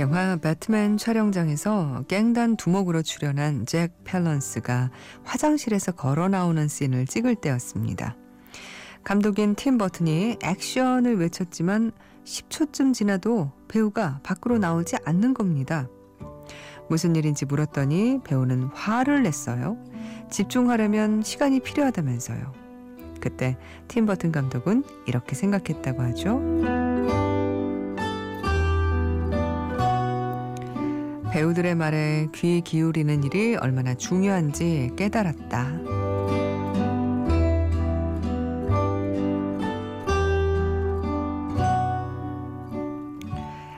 영화 배트맨 촬영장에서 깽단 두목으로 출연한 잭 팰런스가 화장실에서 걸어 나오는 씬을 찍을 때였습니다. 감독인 팀 버튼이 액션을 외쳤지만 10초쯤 지나도 배우가 밖으로 나오지 않는 겁니다. 무슨 일인지 물었더니 배우는 화를 냈어요. 집중하려면 시간이 필요하다면서요. 그때 팀 버튼 감독은 이렇게 생각했다고 하죠. 배우들의 말에 귀 기울이는 일이 얼마나 중요한지 깨달았다.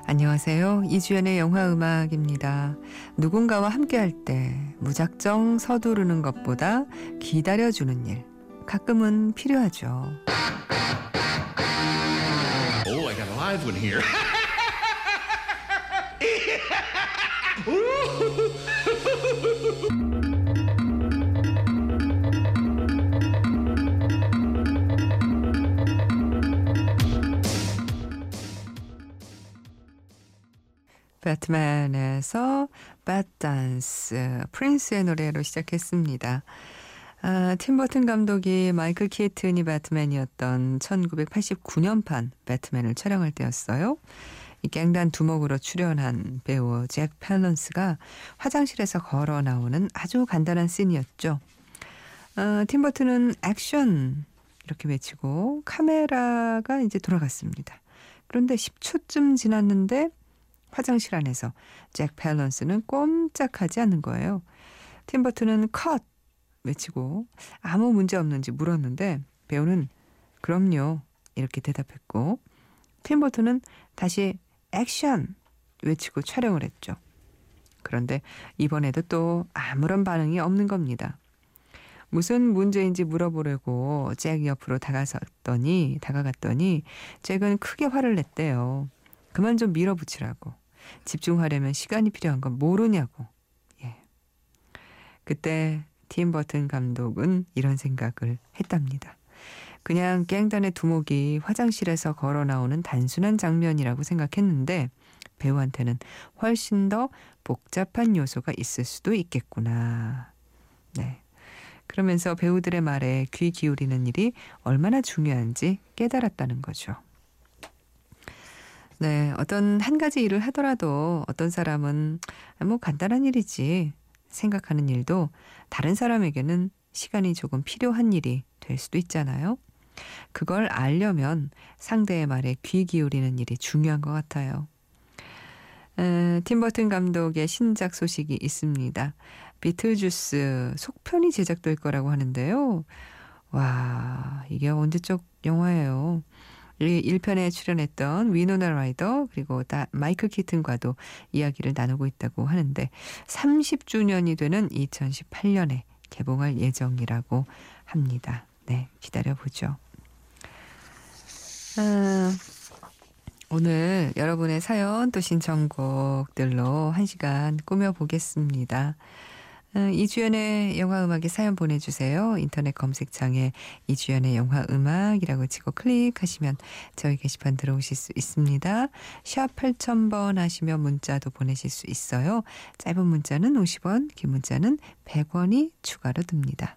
안녕하세요. 이주연의 영화 음악입니다. 누군가와 함께할 때 무작정 서두르는 것보다 기다려주는 일 가끔은 필요하죠. Oh, 배트맨에서 배댄스 프린스의 노래로 시작했습니다. 아, 팀버튼 감독이 마이클 키에튼이 배트맨이었던 1989년판 배트맨을 촬영할 때였어요. 이 갱단 두목으로 출연한 배우 잭 팰런스가 화장실에서 걸어 나오는 아주 간단한 씬이었죠. 어, 팀버튼은 액션 이렇게 외치고 카메라가 이제 돌아갔습니다. 그런데 10초쯤 지났는데 화장실 안에서 잭 팰런스는 꼼짝하지 않는 거예요. 팀버튼은 컷 외치고 아무 문제 없는지 물었는데 배우는 그럼요 이렇게 대답했고 팀버튼은 다시 액션 외치고 촬영을 했죠. 그런데 이번에도 또 아무런 반응이 없는 겁니다. 무슨 문제인지 물어보려고 잭 옆으로 다가섰더니 다가갔더니 잭은 크게 화를 냈대요. 그만 좀 밀어붙이라고. 집중하려면 시간이 필요한 건 모르냐고. 예. 그때 팀 버튼 감독은 이런 생각을 했답니다. 그냥 깽단의 두목이 화장실에서 걸어 나오는 단순한 장면이라고 생각했는데 배우한테는 훨씬 더 복잡한 요소가 있을 수도 있겠구나. 네. 그러면서 배우들의 말에 귀 기울이는 일이 얼마나 중요한지 깨달았다는 거죠. 네, 어떤 한 가지 일을 하더라도 어떤 사람은 뭐 간단한 일이지 생각하는 일도 다른 사람에게는 시간이 조금 필요한 일이 될 수도 있잖아요. 그걸 알려면 상대의 말에 귀 기울이는 일이 중요한 것 같아요. 에, 팀버튼 감독의 신작 소식이 있습니다. 비틀주스 속편이 제작될 거라고 하는데요. 와, 이게 언제적 영화예요. 1편에 출연했던 위노나 라이더 그리고 다 마이클 키튼과도 이야기를 나누고 있다고 하는데 30주년이 되는 2018년에 개봉할 예정이라고 합니다. 네, 기다려보죠. 아, 오늘 여러분의 사연 또 신청곡들로 한 시간 꾸며보겠습니다. 아, 이주연의 영화 음악에 사연 보내주세요. 인터넷 검색창에 이주연의 영화 음악이라고 치고 클릭하시면 저희 게시판 들어오실 수 있습니다. 샵 8000번 하시면 문자도 보내실 수 있어요. 짧은 문자는 50원, 긴 문자는 100원이 추가로 듭니다.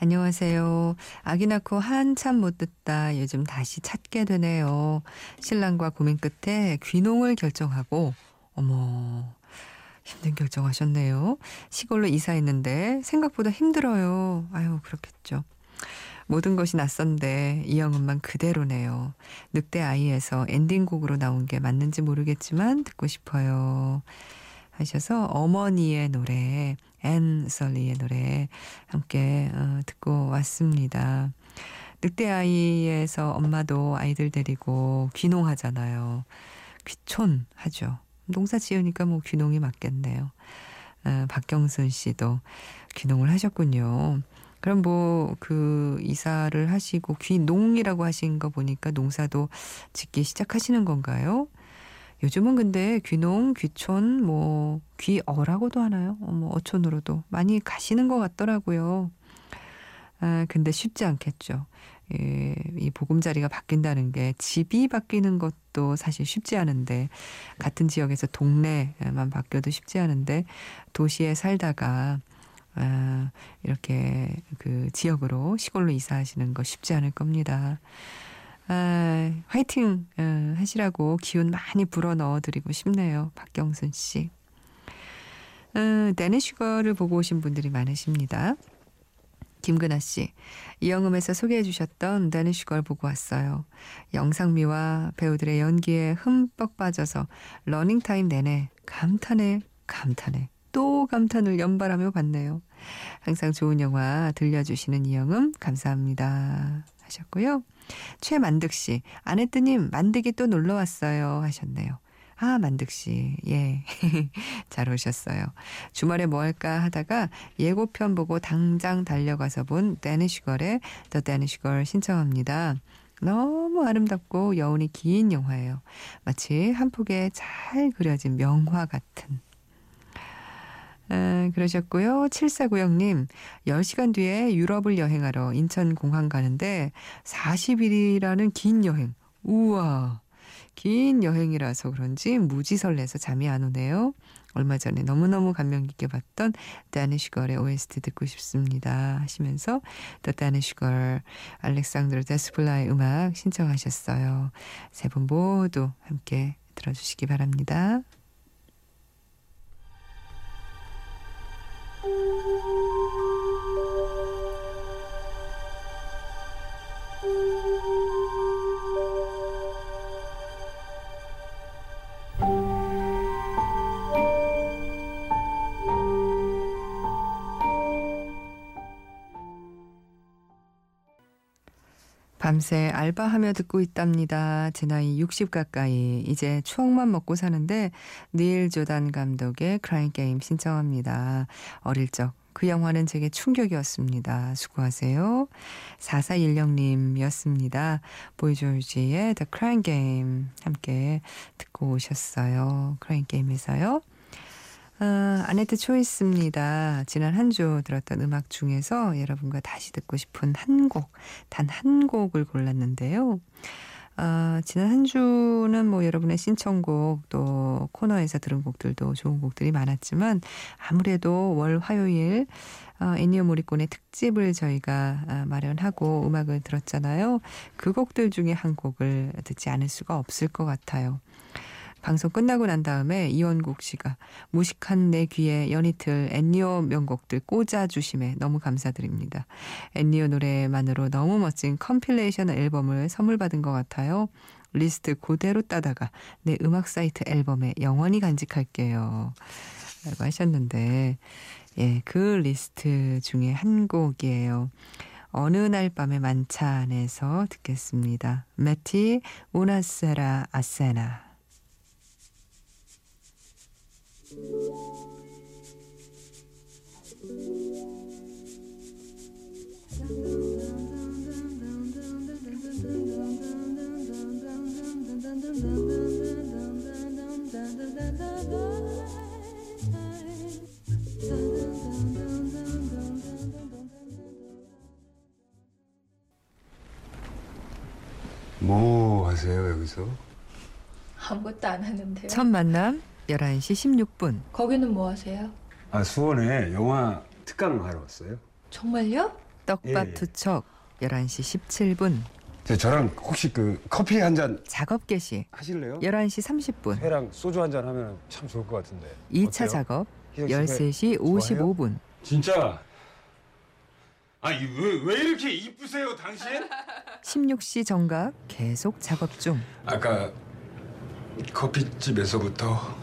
안녕하세요. 아기 낳고 한참 못 듣다 요즘 다시 찾게 되네요. 신랑과 고민 끝에 귀농을 결정하고 어머 힘든 결정하셨네요. 시골로 이사했는데 생각보다 힘들어요. 아유 그렇겠죠. 모든 것이 낯선데 이영음만 그대로네요. 늑대 아이에서 엔딩곡으로 나온 게 맞는지 모르겠지만 듣고 싶어요. 하셔서 어머니의 노래, 앤 설리의 노래 함께 어, 듣고 왔습니다. 늑대 아이에서 엄마도 아이들 데리고 귀농하잖아요. 귀촌 하죠. 농사 지으니까 뭐 귀농이 맞겠네요. 어, 박경순 씨도 귀농을 하셨군요. 그럼 뭐 그 이사를 하시고 귀농이라고 하신 거 보니까 농사도 짓기 시작하시는 건가요? 요즘은 근데 귀농, 귀촌, 뭐 귀어라고도 하나요? 어, 뭐 어촌으로도 많이 가시는 것 같더라고요. 아, 근데 쉽지 않겠죠. 예, 이 보금자리가 바뀐다는 게 집이 바뀌는 것도 사실 쉽지 않은데 같은 지역에서 동네만 바뀌어도 쉽지 않은데 도시에 살다가 아, 이렇게 그 지역으로 시골로 이사하시는 거 쉽지 않을 겁니다. 아, 화이팅 어, 하시라고 기운 많이 불어 넣어드리고 싶네요. 박경순 씨. 어, 데니슈거를 보고 오신 분들이 많으십니다. 김근아 씨, 이영음에서 소개해 주셨던 데니슈걸 보고 왔어요. 영상미와 배우들의 연기에 흠뻑 빠져서 러닝타임 내내 감탄해, 감탄해, 또 감탄을 연발하며 봤네요. 항상 좋은 영화 들려주시는 이영음 감사합니다. 하셨고요. 최만득 씨, 아내 뜨님 만득이 또 놀러 왔어요 하셨네요. 아, 만득 씨. 예. 잘 오셨어요. 주말에 뭐 할까 하다가 예고편 보고 당장 달려가서 본 데니시걸의 더 데니시걸 신청합니다. 너무 아름답고 여운이 긴 영화예요. 마치 한 폭에 잘 그려진 명화 같은. 아, 그러셨고요. 7490님, 10시간 뒤에 유럽을 여행하러 인천공항 가는데 40일이라는 긴 여행. 우와. 긴 여행이라서 그런지 무지 설레서 잠이 안 오네요. 얼마 전에 너무너무 감명 깊게 봤던 다니시걸의 OST 듣고 싶습니다. 하시면서 더 다니시걸 알렉산드로 데스플라의 음악 신청하셨어요. 세 분 모두 함께 들어주시기 바랍니다. Música 밤새 알바하며 듣고 있답니다. 제 나이 60 가까이. 이제 추억만 먹고 사는데 닐 조단 감독의 크라잉 게임 신청합니다. 어릴 적 그 영화는 제게 충격이었습니다. 수고하세요. 4416님이었습니다. 보이조지의 The Crying Game 함께 듣고 오셨어요. 크라잉 게임에서요. 아, 아네트 초이스입니다. 지난 한 주 들었던 음악 중에서 여러분과 다시 듣고 싶은 한 곡, 단 한 곡을 골랐는데요. 아, 지난 한 주는 뭐 여러분의 신청곡 또 코너에서 들은 곡들도 좋은 곡들이 많았지만 아무래도 월 화요일 어, 애니오 모리콘의 특집을 저희가 아, 마련하고 음악을 들었잖아요. 그 곡들 중에 한 곡을 듣지 않을 수가 없을 것 같아요. 방송 끝나고 난 다음에 이원국 씨가 무식한 내 귀에 연이틀 앤니오 명곡들 꽂아주심에 너무 감사드립니다. 엔니오 노래만으로 너무 멋진 컴필레이션 앨범을 선물 받은 것 같아요. 리스트 그대로 따다가 내 음악 사이트 앨범에 영원히 간직할게요. 라고 하셨는데, 예, 그 리스트 중에 한 곡이에요. 어느 날 밤의 만찬에서 듣겠습니다. Metti una sera a cena. 뭐 하세요 여기서? 아무것도 안 하는데요. 첫 만남 11시 16분. 거기는 뭐 하세요? 아 수원에 영화 특강 하러 왔어요. 정말요? 떡밥 예, 예. 투척 11시 17분. 저 저랑 혹시 그 커피 한 잔 작업 개시 하실래요? 11시 30분. 회랑 소주 한 잔 하면 참 좋을 것 같은데. 2차 어때요? 작업 희석 씨회 13시 55분. 진짜? 아니 왜, 왜 이렇게 이쁘세요 당신? 16시 정각 계속 작업 중. 아까 커피집에서부터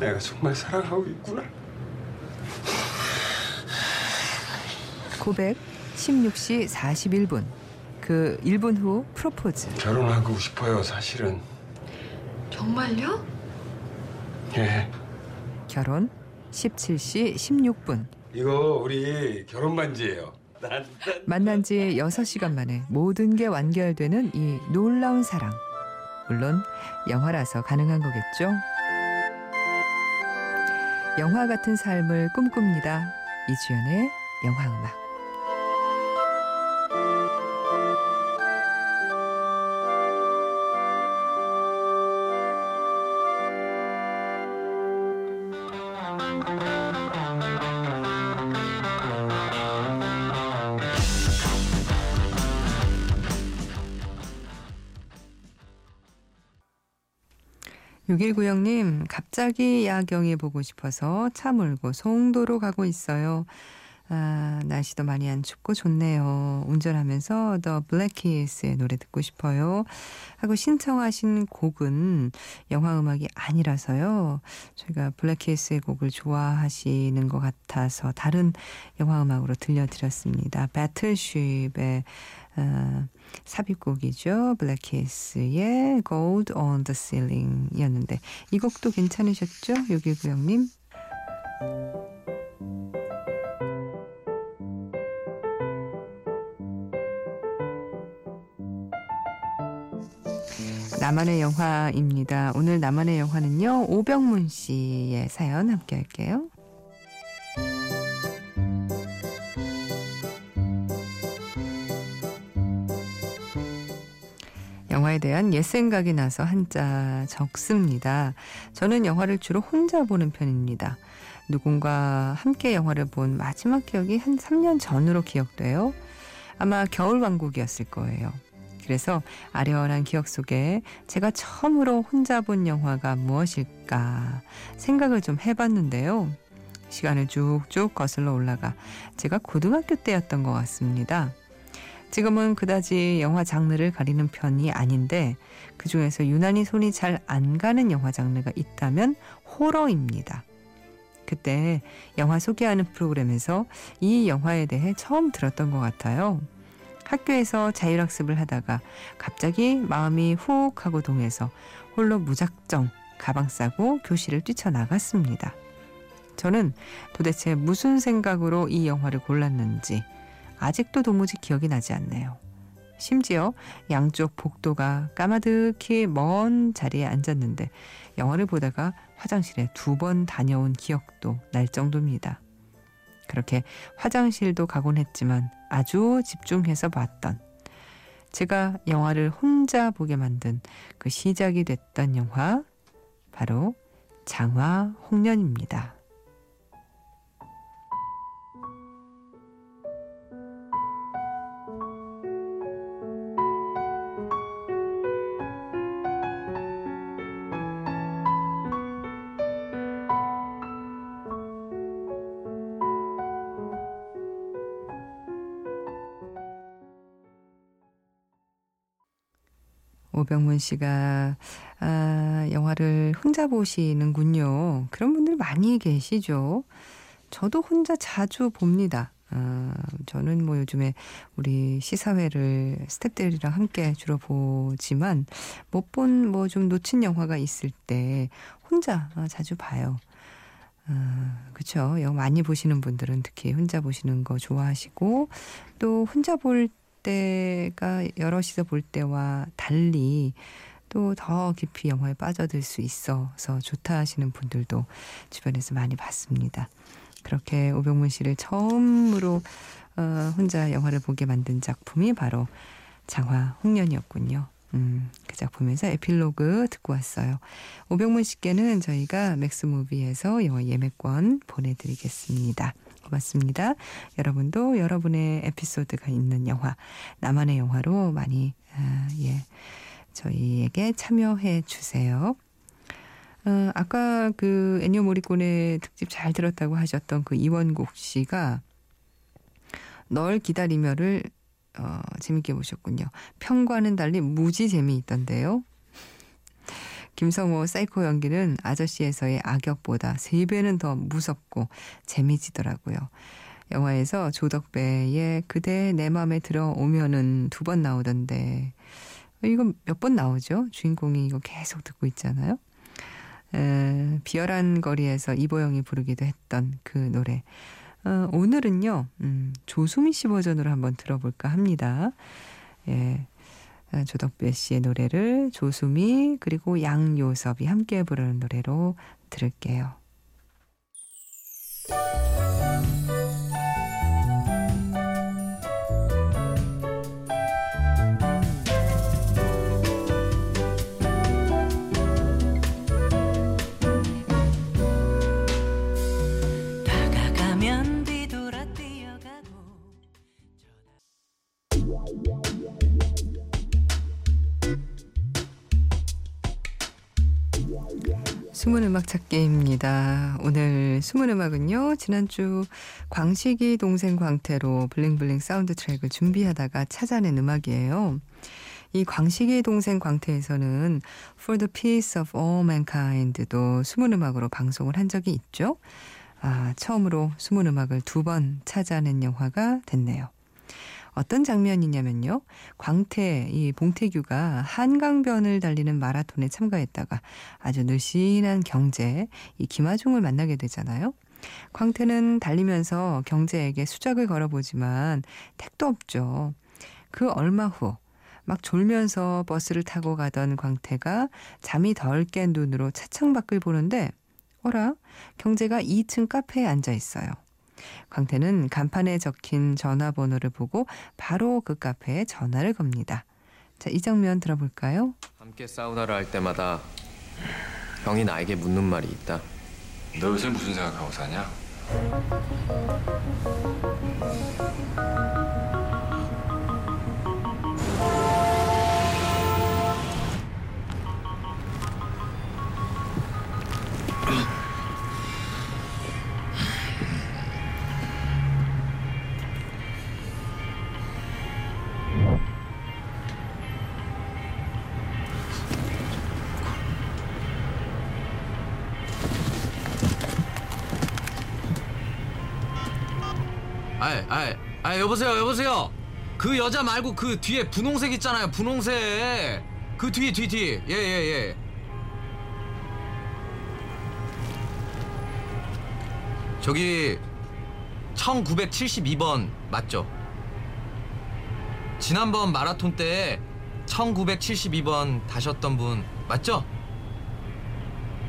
내가 정말 사랑하고 있구나. 고백 16시 41분. 그 1분 후 프로포즈. 결혼하고 싶어요 사실은. 정말요? 예. 결혼 17시 16분. 이거 우리 결혼 반지예요. 만난 지 6시간 만에 모든 게 완결되는 이 놀라운 사랑. 물론 영화라서 가능한 거겠죠. 영화 같은 삶을 꿈꿉니다. 이주연의 영화 음악. 육일구영님, 갑자기 야경이 보고 싶어서 차 몰고 송도로 가고 있어요. 아, 날씨도 많이 안 춥고 좋네요. 운전하면서 더 블랙키스의 노래 듣고 싶어요. 하고 신청하신 곡은 영화 음악이 아니라서요. 저희가 블랙키스의 곡을 좋아하시는 것 같아서 다른 영화 음악으로 들려드렸습니다. 배틀쉽의 어, 삽입곡이죠. 블랙키스의 Gold on the Ceiling 이었는데 이 곡도 괜찮으셨죠? 6196님. 나만의 영화입니다. 오늘 나만의 영화는요. 오병문 씨의 사연 함께 할게요. 영화에 대한 옛 생각이 나서 한자 적습니다. 저는 영화를 주로 혼자 보는 편입니다. 누군가 함께 영화를 본 마지막 기억이 한 3년 전으로 기억돼요. 아마 겨울왕국이었을 거예요. 그래서 아련한 기억 속에 제가 처음으로 혼자 본 영화가 무엇일까 생각을 좀 해봤는데요. 시간을 쭉쭉 거슬러 올라가 제가 고등학교 때였던 것 같습니다. 지금은 그다지 영화 장르를 가리는 편이 아닌데 그 중에서 유난히 손이 잘 안 가는 영화 장르가 있다면 호러입니다. 그때 영화 소개하는 프로그램에서 이 영화에 대해 처음 들었던 것 같아요. 학교에서 자율학습을 하다가 갑자기 마음이 훅 하고 동해서 홀로 무작정 가방 싸고 교실을 뛰쳐나갔습니다. 저는 도대체 무슨 생각으로 이 영화를 골랐는지 아직도 도무지 기억이 나지 않네요. 심지어 양쪽 복도가 까마득히 먼 자리에 앉았는데 영화를 보다가 화장실에 두 번 다녀온 기억도 날 정도입니다. 그렇게 화장실도 가곤 했지만 아주 집중해서 봤던 제가 영화를 혼자 보게 만든 그 시작이 됐던 영화 바로 장화 홍련입니다. 오병문 씨가 아, 영화를 혼자 보시는군요. 그런 분들 많이 계시죠. 저도 혼자 자주 봅니다. 아, 저는 뭐 요즘에 우리 시사회를 스탭들이랑 함께 주로 보지만 못 본 뭐 좀 놓친 영화가 있을 때 혼자 아, 자주 봐요. 아, 그쵸. 영화 많이 보시는 분들은 특히 혼자 보시는 거 좋아하시고 또 혼자 볼 때가 여럿이서 볼 때와 달리 또 더 깊이 영화에 빠져들 수 있어서 좋다 하시는 분들도 주변에서 많이 봤습니다. 그렇게 오병문 씨를 처음으로 어, 혼자 영화를 보게 만든 작품이 바로 장화 홍련이었군요. 음, 그 작품에서 에필로그 듣고 왔어요. 오병문 씨께는 저희가 맥스무비에서 영화 예매권 보내드리겠습니다. 고맙습니다. 여러분도 여러분의 에피소드가 있는 영화, 나만의 영화로 많이, 아, 예, 저희에게 참여해 주세요. 어, 아까 그 엔니오 모리꼬네 특집 잘 들었다고 하셨던 그 이원곡 씨가 널 기다리며를 어, 재밌게 보셨군요. 평과는 달리 무지 재미있던데요. 김성오 사이코 연기는 아저씨에서의 악역보다 3배는 더 무섭고 재미지더라고요. 영화에서 조덕배의 그대 내 맘에 들어오면은 두 번 나오던데 이거 몇 번 나오죠? 주인공이 이거 계속 듣고 있잖아요. 에, 비열한 거리에서 이보영이 부르기도 했던 그 노래. 어, 오늘은요, 음, 조수미 씨 버전으로 한번 들어볼까 합니다. 예. 어, 조덕배 씨의 노래를 조수미 그리고 양요섭이 함께 부르는 노래로 들을게요. 숨은 음악 찾기입니다. 오늘 숨은 음악은요, 지난주 광식이 동생 광태로 블링블링 사운드 트랙을 준비하다가 찾아낸 음악이에요. 이 광식이 동생 광태에서는 For the Peace of All Mankind도 숨은 음악으로 방송을 한 적이 있죠. 아, 처음으로 숨은 음악을 두 번 찾아낸 영화가 됐네요. 어떤 장면이냐면요. 광태, 이 봉태규가 한강변을 달리는 마라톤에 참가했다가 아주 늘씬한 경제, 이 김하중을 만나게 되잖아요. 광태는 달리면서 경제에게 수작을 걸어보지만 택도 없죠. 그 얼마 후, 막 졸면서 버스를 타고 가던 광태가 잠이 덜 깬 눈으로 차창 밖을 보는데, 어라? 경제가 2층 카페에 앉아 있어요. 광태는 간판에 적힌 전화번호를 보고 바로 그 카페에 전화를 겁니다. 자, 이 장면 들어볼까요? 함께 사우나를 할 때마다 형이 나에게 묻는 말이 있다. 너 요새 무슨 생각하고 사냐? 아이, 아이, 아이, 여보세요, 여보세요. 그 여자 말고 그 뒤에 분홍색 있잖아요, 분홍색. 그 뒤에, 뒤, 뒤. 예, 예, 예. 저기 1972번 맞죠? 지난번 마라톤 때 1972번 다셨던 분 맞죠?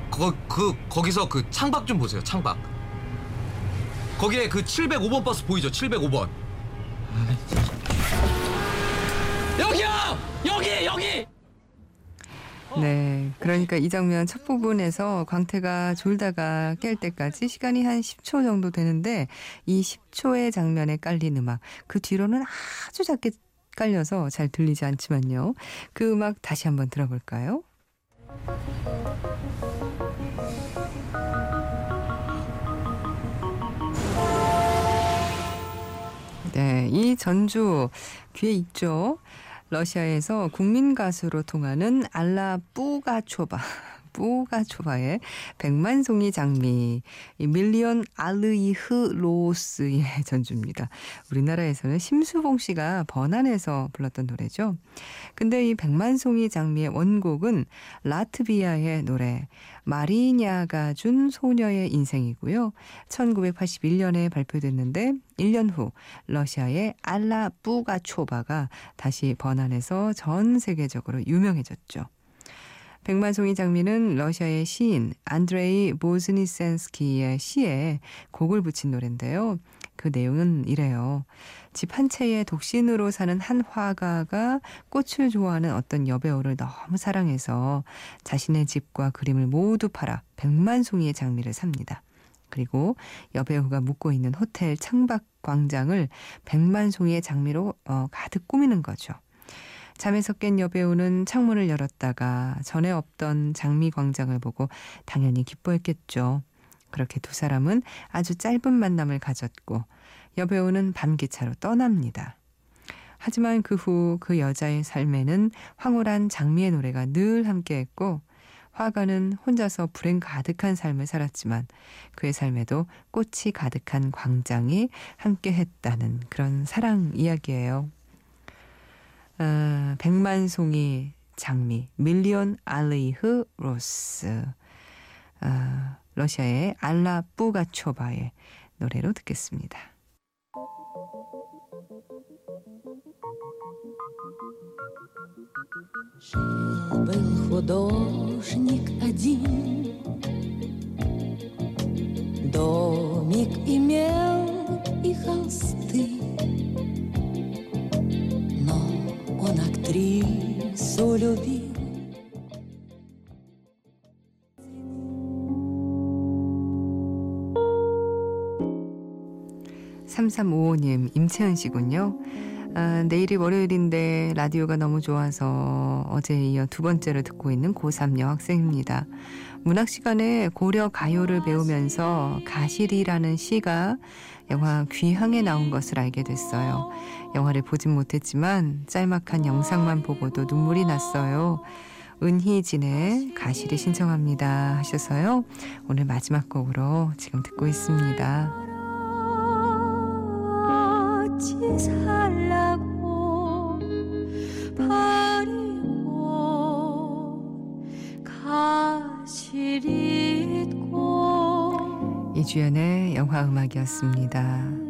거, 그 거기서 그 창밖 좀 보세요. 창밖. 거기에 그 705번 버스 보이죠? 705번. 여기요! 여기! 여기! 네. 그러니까 이 장면 첫 부분에서 광태가 졸다가 깰 때까지 시간이 한 10초 정도 되는데 이 10초의 장면에 깔린 음악 그 뒤로는 아주 작게 깔려서 잘 들리지 않지만요. 그 음악 다시 한번 들어볼까요? 네, 이 전주 귀에 익죠. 러시아에서 국민 가수로 통하는 알라 뿌가초바. 뿌가초바의 백만송이 장미, 이 миллион алых роз의 전주입니다. 우리나라에서는 심수봉 씨가 번안해서 불렀던 노래죠. 근데 이 백만송이 장미의 원곡은 라트비아의 노래 마리냐가 준 소녀의 인생이고요. 1981년에 발표됐는데 1년 후 러시아의 알라 뿌가초바가 다시 번안해서 전 세계적으로 유명해졌죠. 백만송이 장미는 러시아의 시인 안드레이 보즈니센스키의 시에 곡을 붙인 노래인데요. 그 내용은 이래요. 집 한 채에 독신으로 사는 한 화가가 꽃을 좋아하는 어떤 여배우를 너무 사랑해서 자신의 집과 그림을 모두 팔아 백만 송이의 장미를 삽니다. 그리고 여배우가 묵고 있는 호텔 창밖 광장을 백만 송이의 장미로 어, 가득 꾸미는 거죠. 잠에서 깬 여배우는 창문을 열었다가 전에 없던 장미 광장을 보고 당연히 기뻐했겠죠. 그렇게 두 사람은 아주 짧은 만남을 가졌고 여배우는 밤기차로 떠납니다. 하지만 그 후그 여자의 삶에는 황홀한 장미의 노래가 늘 함께했고 화가는 혼자서 불행 가득한 삶을 살았지만 그의 삶에도 꽃이 가득한 광장이 함께했다는 그런 사랑 이야기예요. 아, 백만송이 장미, 밀리온 알리흐 로스, 아, 러시아의 알라 뿌가초바의 노래로 듣겠습니다. Был художник один, Домик имел и холсты, он актрису любил. 3355님, 임채은 씨군요. 아, 내일이 월요일인데 라디오가 너무 좋아서 어제에 이어 두 번째로 듣고 있는 고3 여학생입니다. 문학 시간에 고려 가요를 배우면서 가실이라는 시가 영화 귀향에 나온 것을 알게 됐어요. 영화를 보진 못했지만 짤막한 영상만 보고도 눈물이 났어요. 은희진의 가실이 신청합니다 하셔서요. 오늘 마지막 곡으로 지금 듣고 있습니다. 주연의 영화 음악이었습니다.